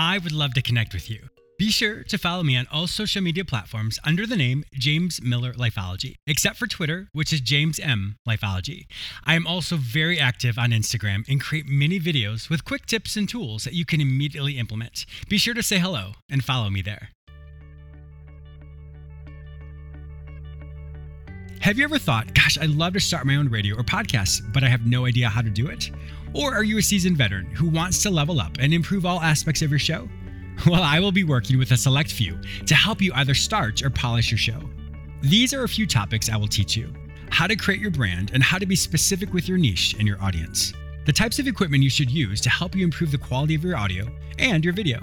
I would love to connect with you. Be sure to follow me on all social media platforms under the name James Miller Lifeology, except for Twitter, which is James M Lifeology. I am also very active on Instagram and create many videos with quick tips and tools that you can immediately implement. Be sure to say hello and follow me there. Have you ever thought, gosh, I'd love to start my own radio or podcast, but I have no idea how to do it? Or are you a seasoned veteran who wants to level up and improve all aspects of your show? Well, I will be working with a select few to help you either start or polish your show. These are a few topics I will teach you how to create your brand and how to be specific with your niche and your audience, the types of equipment you should use to help you improve the quality of your audio and your video.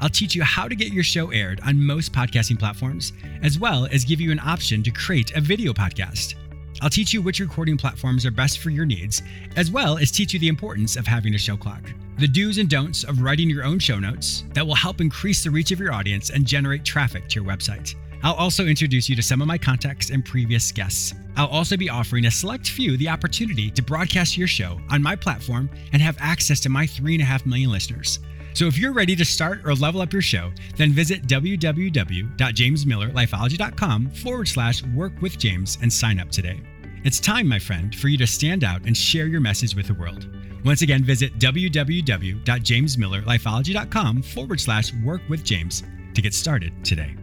I'll teach you how to get your show aired on most podcasting platforms, as well as give you an option to create a video podcast. I'll teach you which recording platforms are best for your needs, as well as teach you the importance of having a show clock, the do's and don'ts of writing your own show notes that will help increase the reach of your audience and generate traffic to your website. I'll also introduce you to some of my contacts and previous guests. I'll also be offering a select few the opportunity to broadcast your show on my platform and have access to my 3.5 million listeners. So if you're ready to start or level up your show, then visit www.jamesmillerlifeology.com forward slash work with James and sign up today. It's time, my friend, for you to stand out and share your message with the world. Once again, visit www.jamesmillerlifeology.com forward slash work with James to get started today.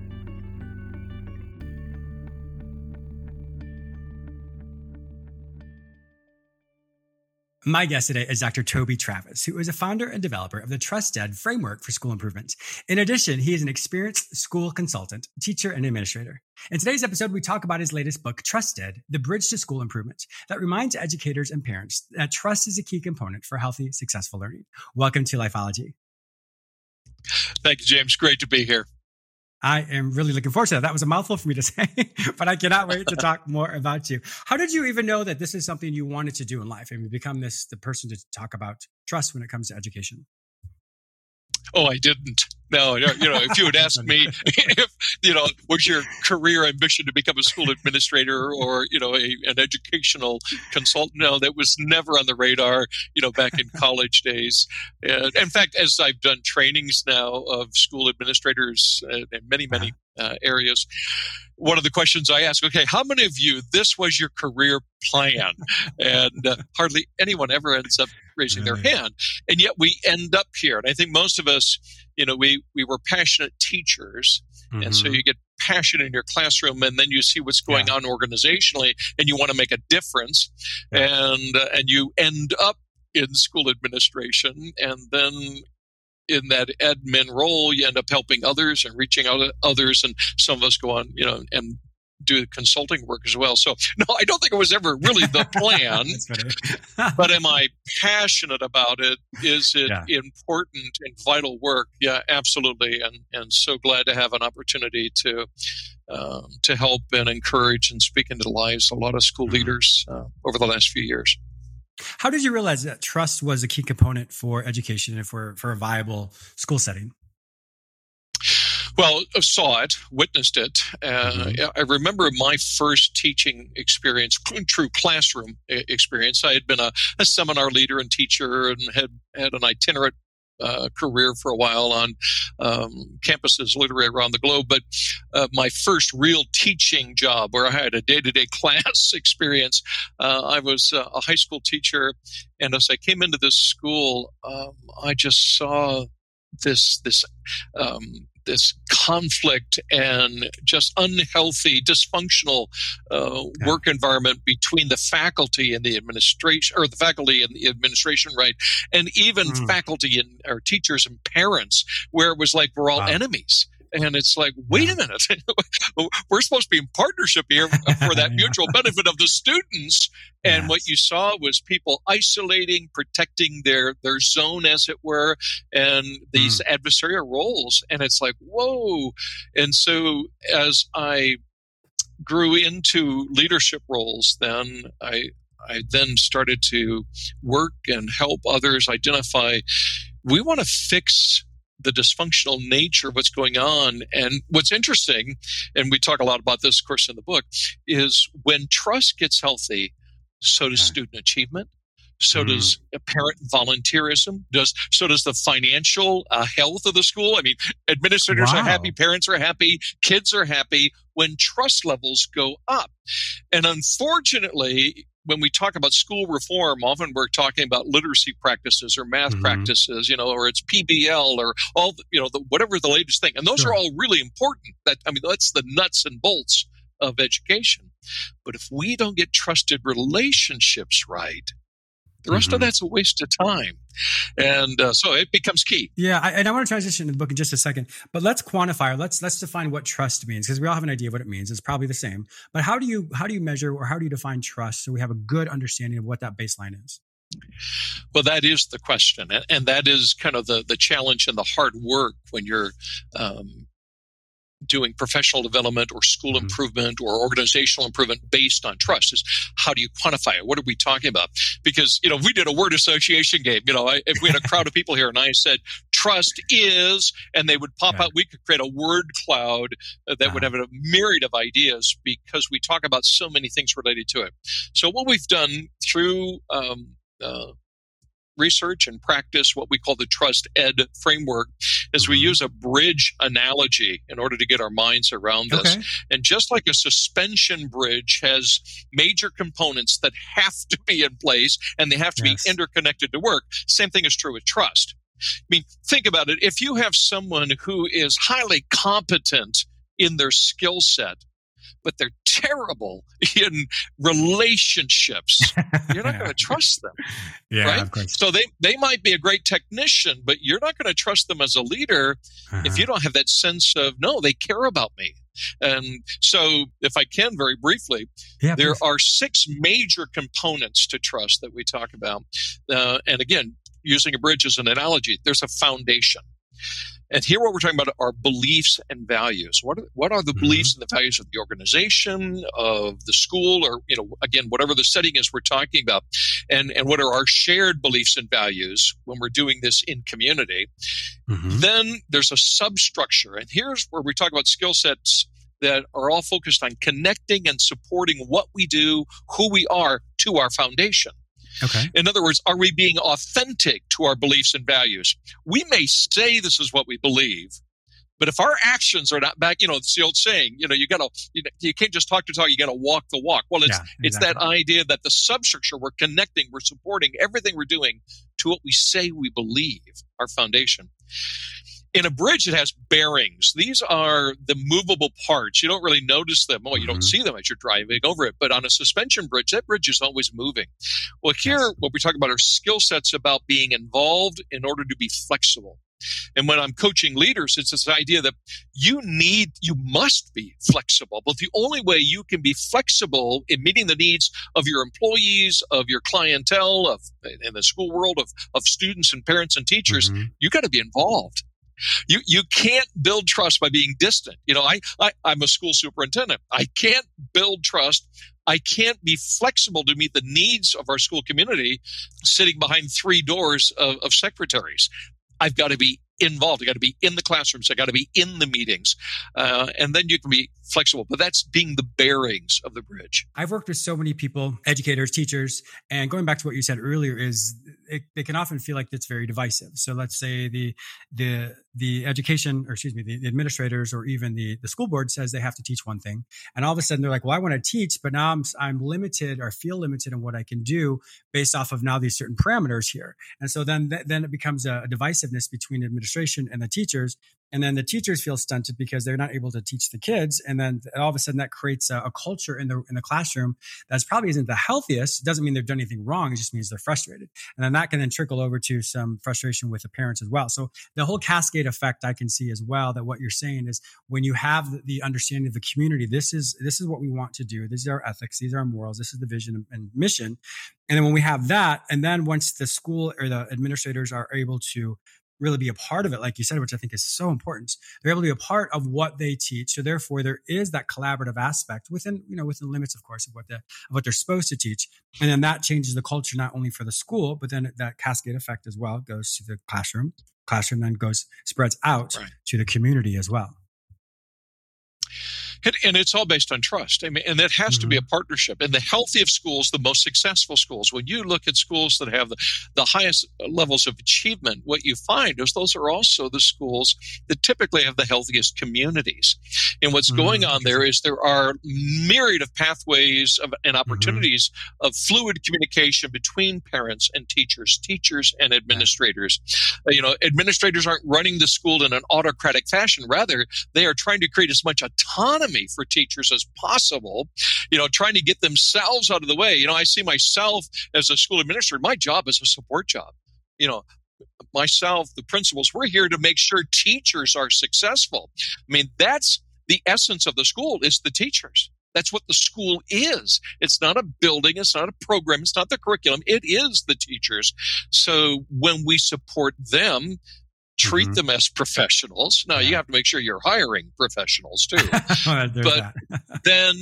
My guest today is Dr. Toby Travis, who is a founder and developer of the TrustEd framework for school improvement. In addition, he is an experienced school consultant, teacher, and administrator. In today's episode, we talk about his latest book, TrustEd, The Bridge to School Improvement, that reminds educators and parents that trust is a key component for healthy, successful learning. Welcome to Lifeology. Thank you, James. Great to be here. I am really looking forward to that. That was a mouthful for me to say, but I cannot wait to talk more about you. How did you even know that this is something you wanted to do in life and become this the person to talk about trust when it comes to education? Oh, I didn't. No, you know, if you had asked me if, you know, was your career ambition to become a school administrator or, you know, a, an educational consultant? No, that was never on the radar, you know, back in college days. And in fact, as I've done trainings now of school administrators in many, many uh, areas, one of the questions I ask, okay, how many of you, this was your career plan? And uh, hardly anyone ever ends up raising their hand. And yet we end up here. And I think most of us, you know, we, we were passionate teachers. Mm-hmm. And so mm-hmm. you get passion in your classroom and then you see what's going yeah. on organizationally and you want to make a difference. Yeah. And, uh, and you end up in school administration and then in that admin role, you end up helping others and reaching out to others. And some of us go on, you know, and do consulting work as well. So, no, I don't think it was ever really the plan. but am I passionate about it? Is it yeah. important and vital work? Yeah, absolutely. And and so glad to have an opportunity to um, to help and encourage and speak into the lives of a lot of school mm-hmm. leaders uh, over the last few years. How did you realize that trust was a key component for education and for, for a viable school setting? Well, I saw it, witnessed it. Uh, mm-hmm. I remember my first teaching experience, true classroom experience. I had been a, a seminar leader and teacher and had had an itinerant uh, career for a while on um, campuses literally around the globe. But uh, my first real teaching job, where I had a day to day class experience, uh, I was a high school teacher. And as I came into this school, um, I just saw this this um, this conflict and just unhealthy, dysfunctional uh, yeah. work environment between the faculty and the administration, or the faculty and the administration, right, and even mm. faculty and or teachers and parents, where it was like we're all wow. enemies. And it's like, wait a minute, we're supposed to be in partnership here for that mutual benefit of the students. And yes. what you saw was people isolating, protecting their their zone, as it were, and these mm. adversarial roles. And it's like, whoa! And so as I grew into leadership roles, then I I then started to work and help others identify we want to fix the dysfunctional nature of what's going on. And what's interesting, and we talk a lot about this, of course, in the book, is when trust gets healthy, so does student achievement. So mm. does parent volunteerism. Does so does the financial uh, health of the school. I mean, administrators wow. are happy, parents are happy, kids are happy when trust levels go up. And unfortunately, when we talk about school reform, often we're talking about literacy practices or math mm-hmm. practices, you know, or it's PBL or all, the, you know, the, whatever the latest thing. And those sure. are all really important. That I mean, that's the nuts and bolts of education. But if we don't get trusted relationships right, the rest mm-hmm. of that's a waste of time. And uh, so it becomes key. Yeah, I, and I want to transition to the book in just a second, but let's quantify or let's let's define what trust means because we all have an idea of what it means. It's probably the same, but how do you how do you measure or how do you define trust so we have a good understanding of what that baseline is? Well, that is the question, and that is kind of the the challenge and the hard work when you're um, doing professional development or school mm-hmm. improvement or organizational improvement based on trust is how do you quantify it what are we talking about because you know if we did a word association game you know I, if we had a crowd of people here and i said trust is and they would pop yeah. out we could create a word cloud that uh-huh. would have a myriad of ideas because we talk about so many things related to it so what we've done through um, uh, research and practice what we call the TrustEd framework is mm-hmm. we use a bridge analogy in order to get our minds around this okay. and just like a suspension bridge has major components that have to be in place and they have to yes. be interconnected to work same thing is true with trust i mean think about it if you have someone who is highly competent in their skill set but they're terrible in relationships. You're not going to trust them. Yeah, right? So they, they might be a great technician, but you're not going to trust them as a leader uh-huh. if you don't have that sense of, no, they care about me. And so, if I can very briefly, yeah, there please. are six major components to trust that we talk about. Uh, and again, using a bridge as an analogy, there's a foundation. And here, what we're talking about are beliefs and values. What are, what are the mm-hmm. beliefs and the values of the organization, of the school, or you know, again, whatever the setting is we're talking about, and and what are our shared beliefs and values when we're doing this in community? Mm-hmm. Then there's a substructure, and here's where we talk about skill sets that are all focused on connecting and supporting what we do, who we are, to our foundation. Okay. In other words, are we being authentic to our beliefs and values? We may say this is what we believe, but if our actions are not back, you know, it's the old saying, you know, you gotta, you, know, you can't just talk to talk, you gotta walk the walk. Well, it's, yeah, exactly. it's that idea that the substructure, we're connecting, we're supporting everything we're doing to what we say we believe, our foundation. In a bridge, it has bearings. These are the movable parts. You don't really notice them. Oh, you mm-hmm. don't see them as you're driving over it. But on a suspension bridge, that bridge is always moving. Well, here, yes. what we talk about are skill sets about being involved in order to be flexible. And when I'm coaching leaders, it's this idea that you need, you must be flexible. But the only way you can be flexible in meeting the needs of your employees, of your clientele, of in the school world, of, of students and parents and teachers, mm-hmm. you got to be involved. You you can't build trust by being distant. You know, I, I I'm a school superintendent. I can't build trust. I can't be flexible to meet the needs of our school community sitting behind three doors of, of secretaries. I've got to be involved. I got to be in the classrooms. I got to be in the meetings, uh, and then you can be flexible. But that's being the bearings of the bridge. I've worked with so many people, educators, teachers, and going back to what you said earlier, is it, it can often feel like it's very divisive. So let's say the the the education, or excuse me, the, the administrators, or even the the school board says they have to teach one thing, and all of a sudden they're like, "Well, I want to teach, but now I'm I'm limited or feel limited in what I can do based off of now these certain parameters here." And so then then it becomes a, a divisiveness between administration and the teachers and then the teachers feel stunted because they're not able to teach the kids. And then all of a sudden that creates a, a, culture in the in the classroom that's probably isn't the healthiest. It doesn't mean they've done anything wrong. It just means they're frustrated. And then that can then trickle over to some frustration with the parents as well. So the whole cascade effect i can see as well that what you're saying is when you have the understanding of the community this is this is what we want to do. These are our ethics. These are our morals. This is the vision and mission. And then when we have that and then once the school or the administrators are able to really be a part of it, like you said, which I think is so important. They're able to be a part of what they teach. So therefore there is that collaborative aspect within, you know, within limits, of course, of what the of what they're supposed to teach. And then that changes the culture not only for the school, but then that cascade effect as well goes to the classroom. Classroom then goes spreads out right. to the community as well. And, and, it's all based on trust. I mean, and that has mm-hmm. to be a mm-hmm. partnership. And the healthiest schools, the most successful schools, when you look at schools that have the, the highest levels of achievement, what you find is those are also the schools that typically have the healthiest communities. And what's mm-hmm. going on there is there are myriad of pathways of, and mm-hmm. opportunities mm-hmm. of fluid communication between parents and teachers, teachers and administrators. Uh, you know, administrators aren't running the school in an autocratic fashion. Rather, they are trying to create as much autonomy autonomy for teachers as possible, you know, trying to get themselves out of the way. You know, I see myself as a school administrator, my job is a support job. You know, myself, the principals, we're here to make sure teachers are successful. I mean, that's the essence of the school is the teachers. That's what the school is. It's not a building. It's not a program. It's not the curriculum. It is the teachers. So when we support them, treat mm-hmm. them as professionals. Now yeah. you have to make sure you're hiring professionals too, but then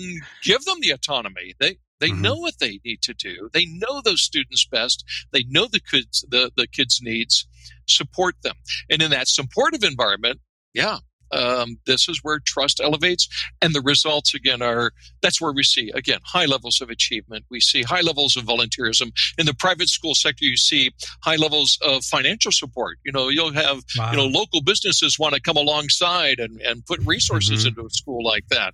give them the autonomy. They they mm-hmm. know what they need to do. They know those students best. They know the kids the the kids needs. Support them, and in that supportive environment, yeah, um, this is where trust elevates and the results again are that's where we see again high levels of achievement. We see high levels of volunteerism. In the private school sector you see high levels of financial support. You know you'll have wow. you know local businesses want to come alongside and, and put resources mm-hmm. into a school like that.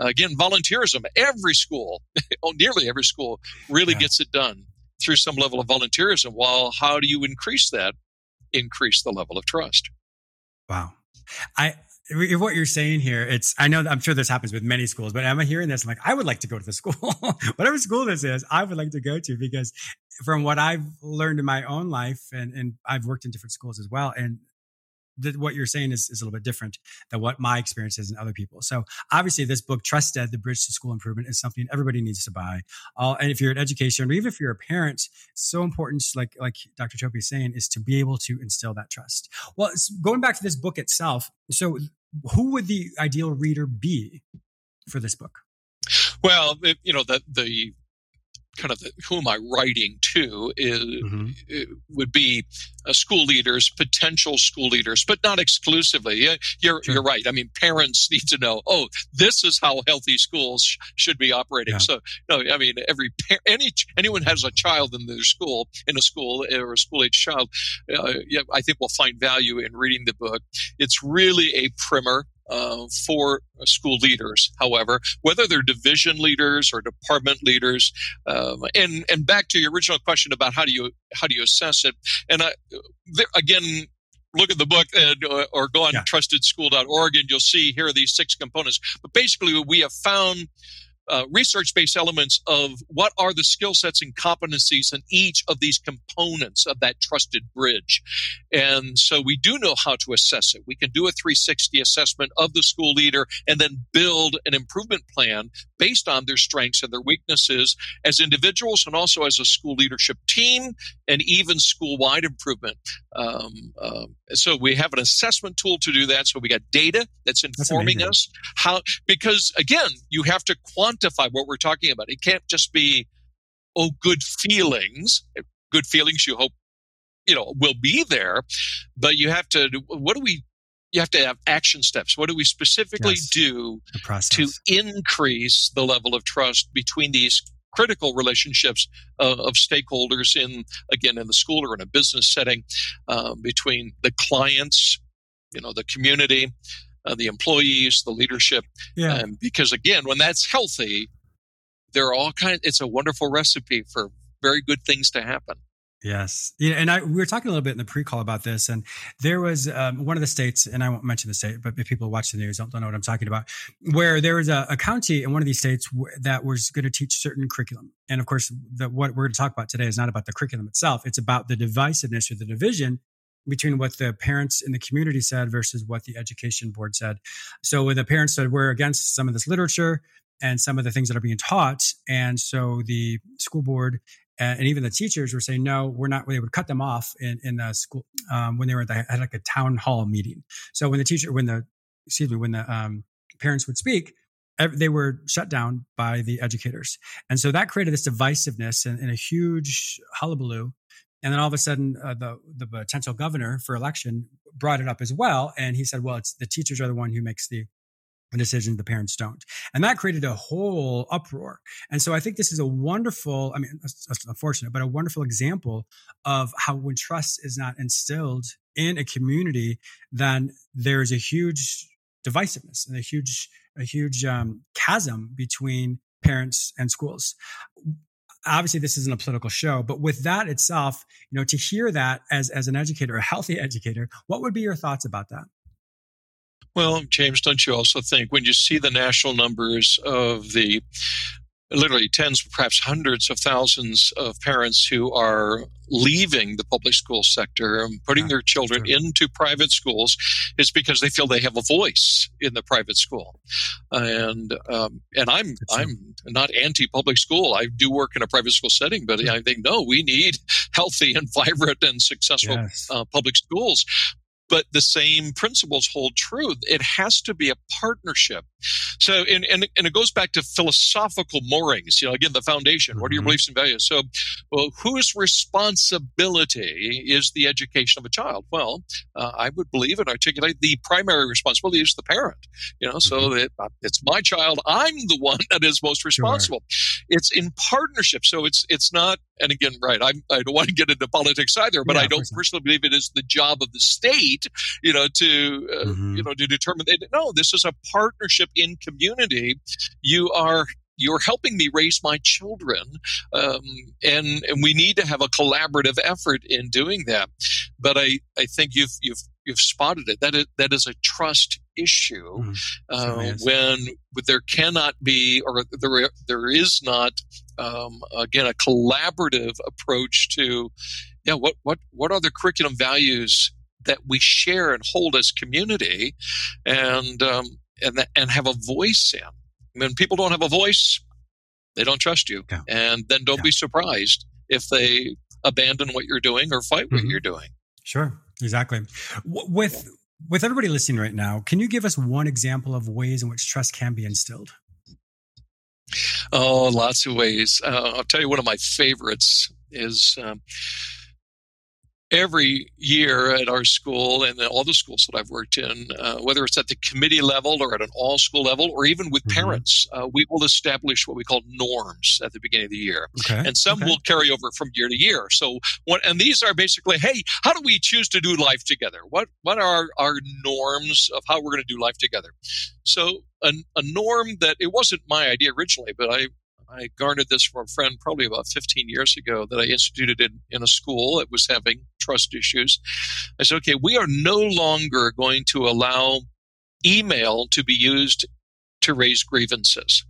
Uh, again volunteerism. Every school oh nearly every school really yeah. gets it done through some level of volunteerism well how do you increase that? Increase the level of trust. Wow. I what you're saying here, it's I know I'm sure this happens with many schools, but am I hearing this? I'm like, I would like to go to the school, whatever school this is, I would like to go to because from what I've learned in my own life, and and I've worked in different schools as well, and that what you're saying is, is a little bit different than what my experience is and other people. So obviously this book, TrustEd, The Bridge to School Improvement is something everybody needs to buy. Uh, and if you're in education or even if you're a parent, so important, like, like Dr. Chope is saying, is to be able to instill that trust. Well, going back to this book itself. So who would the ideal reader be for this book? Well, you know, the, the kind of the, who am I writing to is, mm-hmm. would be uh, school leaders, potential school leaders, but not exclusively. You're sure. you're right. I mean, parents need to know. Oh, this is how healthy schools sh- should be operating. Yeah. So, no, I mean, every any anyone has a child in their school in a school or a school age child. Uh, yeah, I think will find value in reading the book. It's really a primer uh, for school leaders, however, whether they're division leaders or department leaders. Um, and and back to your original question about how do you how do you assess it? And I, there, again, look at the book and, uh, or go on yeah. trustedschool.org and you'll see here are these six components. But basically, we have found uh, research based elements of what are the skill sets and competencies in each of these components of that trusted bridge. And so we do know how to assess it. We can do a 360 assessment of the school leader and then build an improvement plan based on their strengths and their weaknesses as individuals and also as a school leadership team and even school wide improvement. Um, um, so we have an assessment tool to do that. So we got data that's informing that's us how, because again, you have to quantify what we're talking about. It can't just be, oh, good feelings. Good feelings you hope, you know, will be there, but you have to, what do we, you have to have action steps. What do we specifically yes, do to increase the level of trust between these critical relationships uh, of stakeholders in again in the school or in a business setting uh, between the clients you know the community uh, the employees the leadership yeah. Um, because again when that's healthy there are all kinds it's a wonderful recipe for very good things to happen Yes. Yeah, and I we were talking a little bit in the pre-call about this, and there was um, one of the states, and I won't mention the state, but if people watch the news don't, don't know what I'm talking about, where there was a, a county in one of these states w- that was going to teach certain curriculum. And of course, the, what we're going to talk about today is not about the curriculum itself; it's about the divisiveness or the division between what the parents in the community said versus what the education board said. So when the parents said we're against some of this literature and some of the things that are being taught, and so the school board and even the teachers were saying no we're not they would cut them off in, in the school um, when they were at the, like a town hall meeting so when the teacher when the excuse me when the um, parents would speak they were shut down by the educators and so that created this divisiveness and, and a huge hullabaloo and then all of a sudden uh, the the potential governor for election brought it up as well. And he said well it's the teachers are the one who makes the decision the parents don't. And that created a whole uproar. And so i think this is a wonderful i mean that's unfortunate but a wonderful example of how when trust is not instilled in a community then there's a huge divisiveness and a huge a huge um, chasm between parents and schools obviously this isn't a political show but with that itself you know to hear that as as an educator a healthy educator what would be your thoughts about that? Well, James, don't you also think when you see the national numbers of the literally tens, perhaps hundreds of thousands of parents who are leaving the public school sector and putting yeah, their children true. into private schools is because they feel they have a voice in the private school. And um, and I'm I'm not anti public school. I do work in a private school setting, but I think no, we need healthy and vibrant and successful yes. uh, public schools but the same principles hold true. It has to be a partnership. So, and, and, and it goes back to philosophical moorings, you know, again, the foundation. What are your mm-hmm. beliefs and values? So, well, whose responsibility is the education of a child? Well, uh, I would believe and articulate the primary responsibility is the parent, you know, so mm-hmm. that uh, it's my child. I'm the one that is most responsible. Sure. It's in partnership. So it's, it's not, and again, right, I'm, I don't want to get into politics either, but yeah, I don't personally believe it is the job of the state you know, to uh, mm-hmm. you know to determine. That, no, this is a partnership in community. You are you're helping me raise my children um, and and we need to have a collaborative effort in doing that. But i i think you've you've you've spotted it. That is, that is a trust issue mm, uh, when there cannot be or there there is not um, again a collaborative approach to yeah what what what are the curriculum values that we share and hold as community, and um, and and have a voice in. When people don't have a voice, they don't trust you, yeah. and then don't yeah. be surprised if they abandon what you're doing or fight what mm-hmm. you're doing. Sure, exactly. With with everybody listening right now, can you give us one example of ways in which trust can be instilled? Oh, lots of ways. Uh, I'll tell you one of my favorites is. Um, every year at our school and all the schools that I've worked in, uh, whether it's at the committee level or at an all school level or even with mm-hmm. parents, uh, we will establish what we call norms at the beginning of the year. Okay. And some okay. will carry over from year to year. So what, and these are basically, hey, how do we choose to do life together? What, what are our norms of how we're going to do life together? So a, a norm that it wasn't my idea originally, but I, I garnered this from a friend probably about 15 years ago that I instituted in, in a school that was having trust issues. I said, okay, we are no longer going to allow email to be used to raise grievances.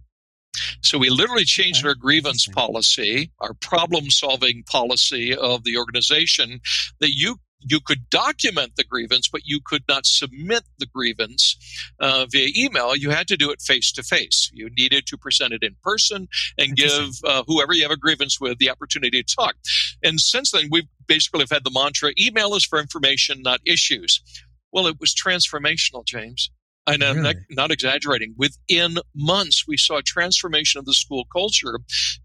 So we literally changed our grievance policy, our problem solving policy of the organization that you you could document the grievance, but you could not submit the grievance uh, via email. You had to do it face to face. You needed to present it in person and give uh, whoever you have a grievance with the opportunity to talk. And since then, we've basically have had the mantra email is for information, not issues. Well, it was transformational, James. And I'm not, not, exaggerating. Within months, we saw a transformation of the school culture.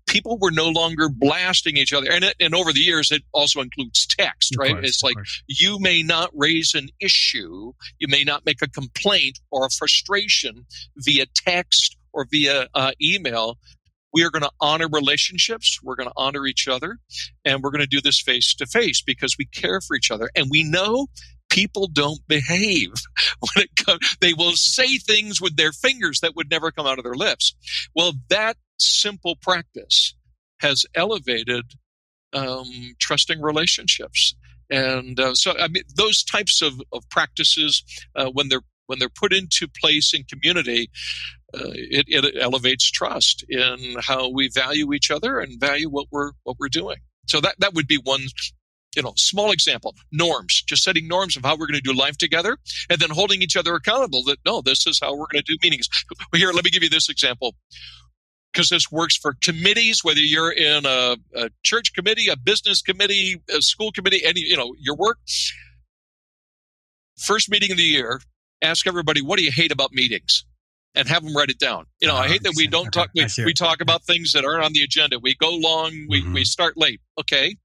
People were no longer blasting each other. And, it, and over the years, it also includes text, right? Course, it's like you may not raise an issue, you may not make a complaint or a frustration via text or via uh, email. We are going to honor relationships. We're going to honor each other. And we're going to do this face to face because we care for each other. And we know people don't behave when it comes they will say things with their fingers that would never come out of their lips well that simple practice has elevated um, trusting relationships. And uh, so, I mean, those types of, of practices, uh, when they're when they're put into place in community, uh, it, it elevates trust in how we value each other and value what we're what we're doing. So that that would be one you know, small example, norms, just setting norms of how we're going to do life together and then holding each other accountable that, no, this is how we're going to do meetings. Here, let me give you this example because this works for committees, whether you're in a, a, church committee, a business committee, a school committee, any, you know, your work. First meeting of the year, ask everybody, what do you hate about meetings? And have them write it down. You know, I hate that we don't talk, we, we talk about things that aren't on the agenda. We go long, we, mm-hmm. we start late. Okay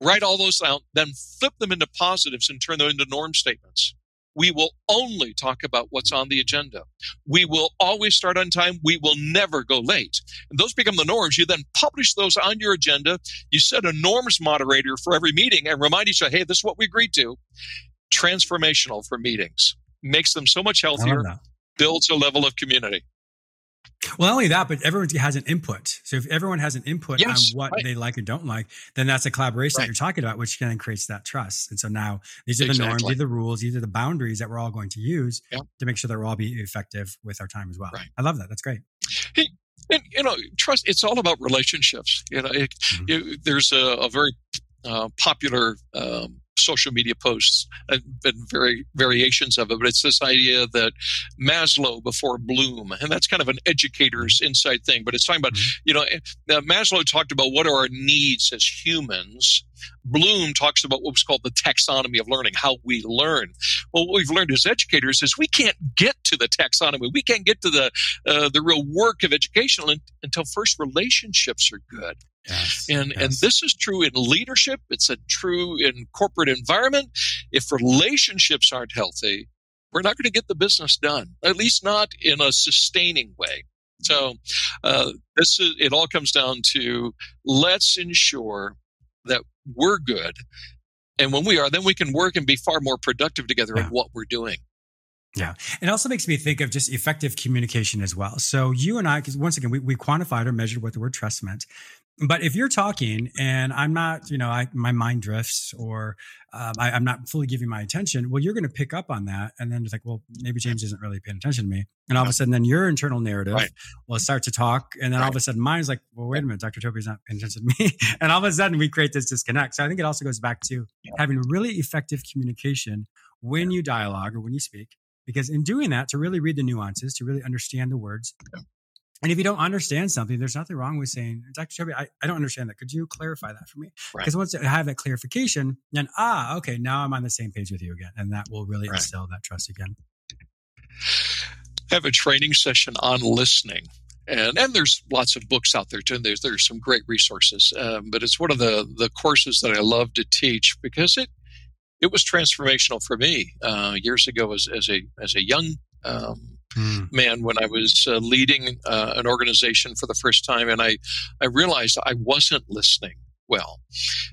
write all those out, then flip them into positives and turn them into norm statements. We will only talk about what's on the agenda. We will always start on time. We will never go late. And those become the norms. You then publish those on your agenda. You set a norms moderator for every meeting and remind each other, hey, this is what we agreed to. Transformational for meetings. Makes them so much healthier, builds a level of community. Well, not only that, but everyone has an input. So if everyone has an input yes, on what right. they like or don't like, then that's a collaboration right. that you're talking about, which then creates that trust. And so now these are the norms, these are the rules, these are the boundaries that we're all going to use to make sure that we're all be effective with our time as well. Right. I love that. That's great. Hey, and you know, trust. It's all about relationships. You know, it, mm-hmm. it, there's a, a very uh, popular um, social media posts and very variations of it, but it's this idea that Maslow before Bloom, and that's kind of an educator's inside thing. But it's talking about, mm-hmm. you know, eh, Maslow talked about what are our needs as humans. Bloom talks about what was called the taxonomy of learning, how we learn. Well, what we've learned as educators is we can't get to the taxonomy. We can't get to the uh, the real work of education until first relationships are good. Yes, and yes. and this is true in leadership. It's a true in corporate environment. If relationships aren't healthy, we're not going to get the business done. At least not in a sustaining way. So uh, this is it. All comes down to let's ensure that we're good, and when we are, then we can work and be far more productive together yeah. in what we're doing. Yeah. It also makes me think of just effective communication as well. So you and I, because once again, we, we quantified or measured what the word trust meant. But if you're talking and I'm not, you know, I, my mind drifts or um, I, am not fully giving my attention, well, you're going to pick up on that. And then it's like, well, maybe James isn't really paying attention to me. And all of a sudden, then your internal narrative right. will start to talk. And then right. all of a sudden, mine's like, well, wait a minute, Dr. Toby's not paying attention to me. and all of a sudden, we create this disconnect. So I think it also goes back to having really effective communication when you dialogue or when you speak. Because in doing that, to really read the nuances, to really understand the words, and if you don't understand something, there's nothing wrong with saying, Dr. Toby, I, I don't understand that. Could you clarify that for me? Because right. once I have that clarification, then, ah, okay, now I'm on the same page with you again. And that will really right. instill that trust again. I have a training session on listening. And, and there's lots of books out there too. And there's, there's some great resources. Um, but it's one of the, the courses that I love to teach because it, it was transformational for me uh, years ago as, as a as a young um, mm. man when I was uh, leading uh, an organization for the first time, and I I realized I wasn't listening well,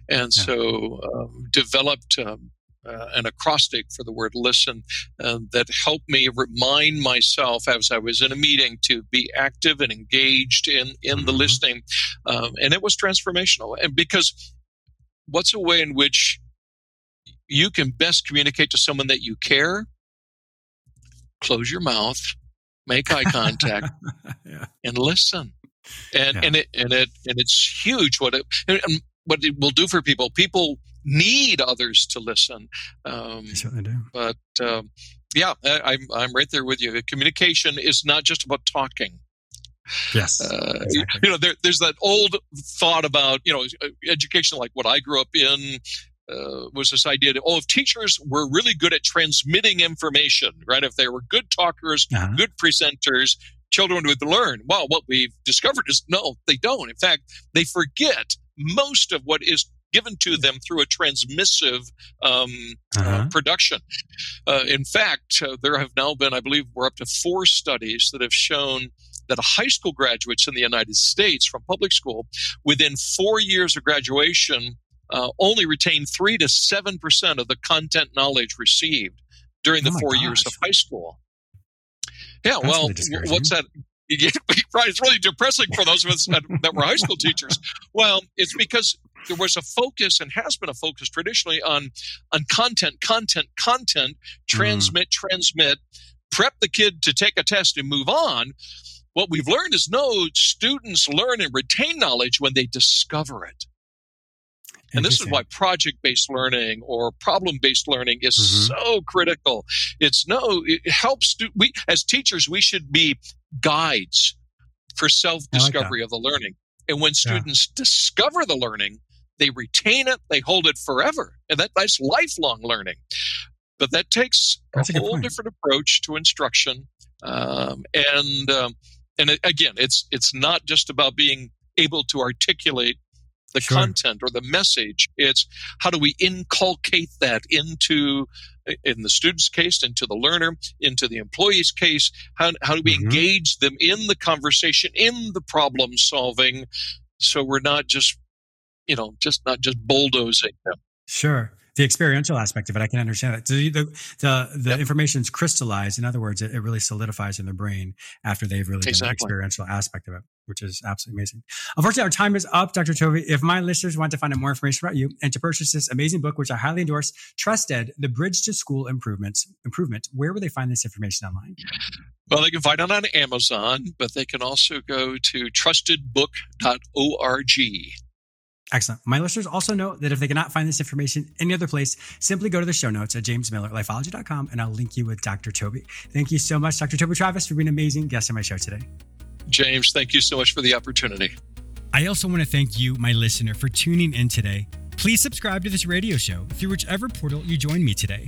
and yeah. so um, developed. Um, uh, an acrostic for the word listen uh, that helped me remind myself as I was in a meeting to be active and engaged in, in mm-hmm. the listening. Um, and it was transformational. And because what's a way in which you can best communicate to someone that you care close your mouth, make eye contact, yeah. and listen. And yeah. and it and it and it's huge what it and what it will do for people. People need others to listen. Um, they certainly do. But um, yeah, I, I'm I'm right there with you. Communication is not just about talking. Yes, uh, exactly. you know, there, there's that old thought about you know education, like what I grew up in, uh, was this idea that oh if teachers were really good at transmitting information right if they were good talkers uh-huh. good presenters children would learn well what we've discovered is no they don't in fact they forget most of what is given to them through a transmissive um, uh, uh-huh. uh, production. Uh, in fact, uh, there have now been, I believe, we're up to four studies that have shown that a high school graduates in the United States from public school, within four years of graduation, uh, only retain 3 to 7% of the content knowledge received during the oh four gosh. years of high school. Yeah, That's well, really what's that? right, it's really depressing for those of us that, that were high school teachers. Well, it's because there was a focus and has been a focus traditionally on on content, content, content, transmit, mm. transmit, prep the kid to take a test and move on. What we've learned is no, students learn and retain knowledge when they discover it. And this is why project based learning or problem based learning is mm-hmm. so critical. It's no, it helps. we, as teachers, we should be guides for self discovery like of the learning. And when students yeah. discover the learning, they retain it, they hold it forever. And that, that's lifelong learning. But that takes that's a, a whole different approach to instruction. Um, and um, and it, again, it's it's not just about being able to articulate the sure. content or the message. It's how do we inculcate that into, in the student's case, into the learner, into the employee's case? How, how do we mm-hmm. engage them in the conversation, in the problem solving, so we're not just, you know, just not just bulldozing them. Sure the experiential aspect of it, I can understand that. The the the, the yep. information is crystallized. In other words, it, it, really solidifies in the brain after they've really exactly. done the experiential aspect of it, which is absolutely amazing. Unfortunately, our time is up, Dr. Toby. If my listeners want to find out more information about you and to purchase this amazing book, which I highly endorse, TrustEd: The Bridge to School Improvements Improvement, where will they find this information online? Well, they can find it on Amazon, but they can also go to trustedbook.org. Excellent. My listeners also know that if they cannot find this information any other place, simply go to the show notes at jamesmillerlifeology.com and I'll link you with Dr. Toby. Thank you so much, Dr. Toby Travis, for being an amazing guest on my show today. James, thank you so much for the opportunity. I also want to thank you, my listener, for tuning in today. Please subscribe to this radio show through whichever portal you join me today.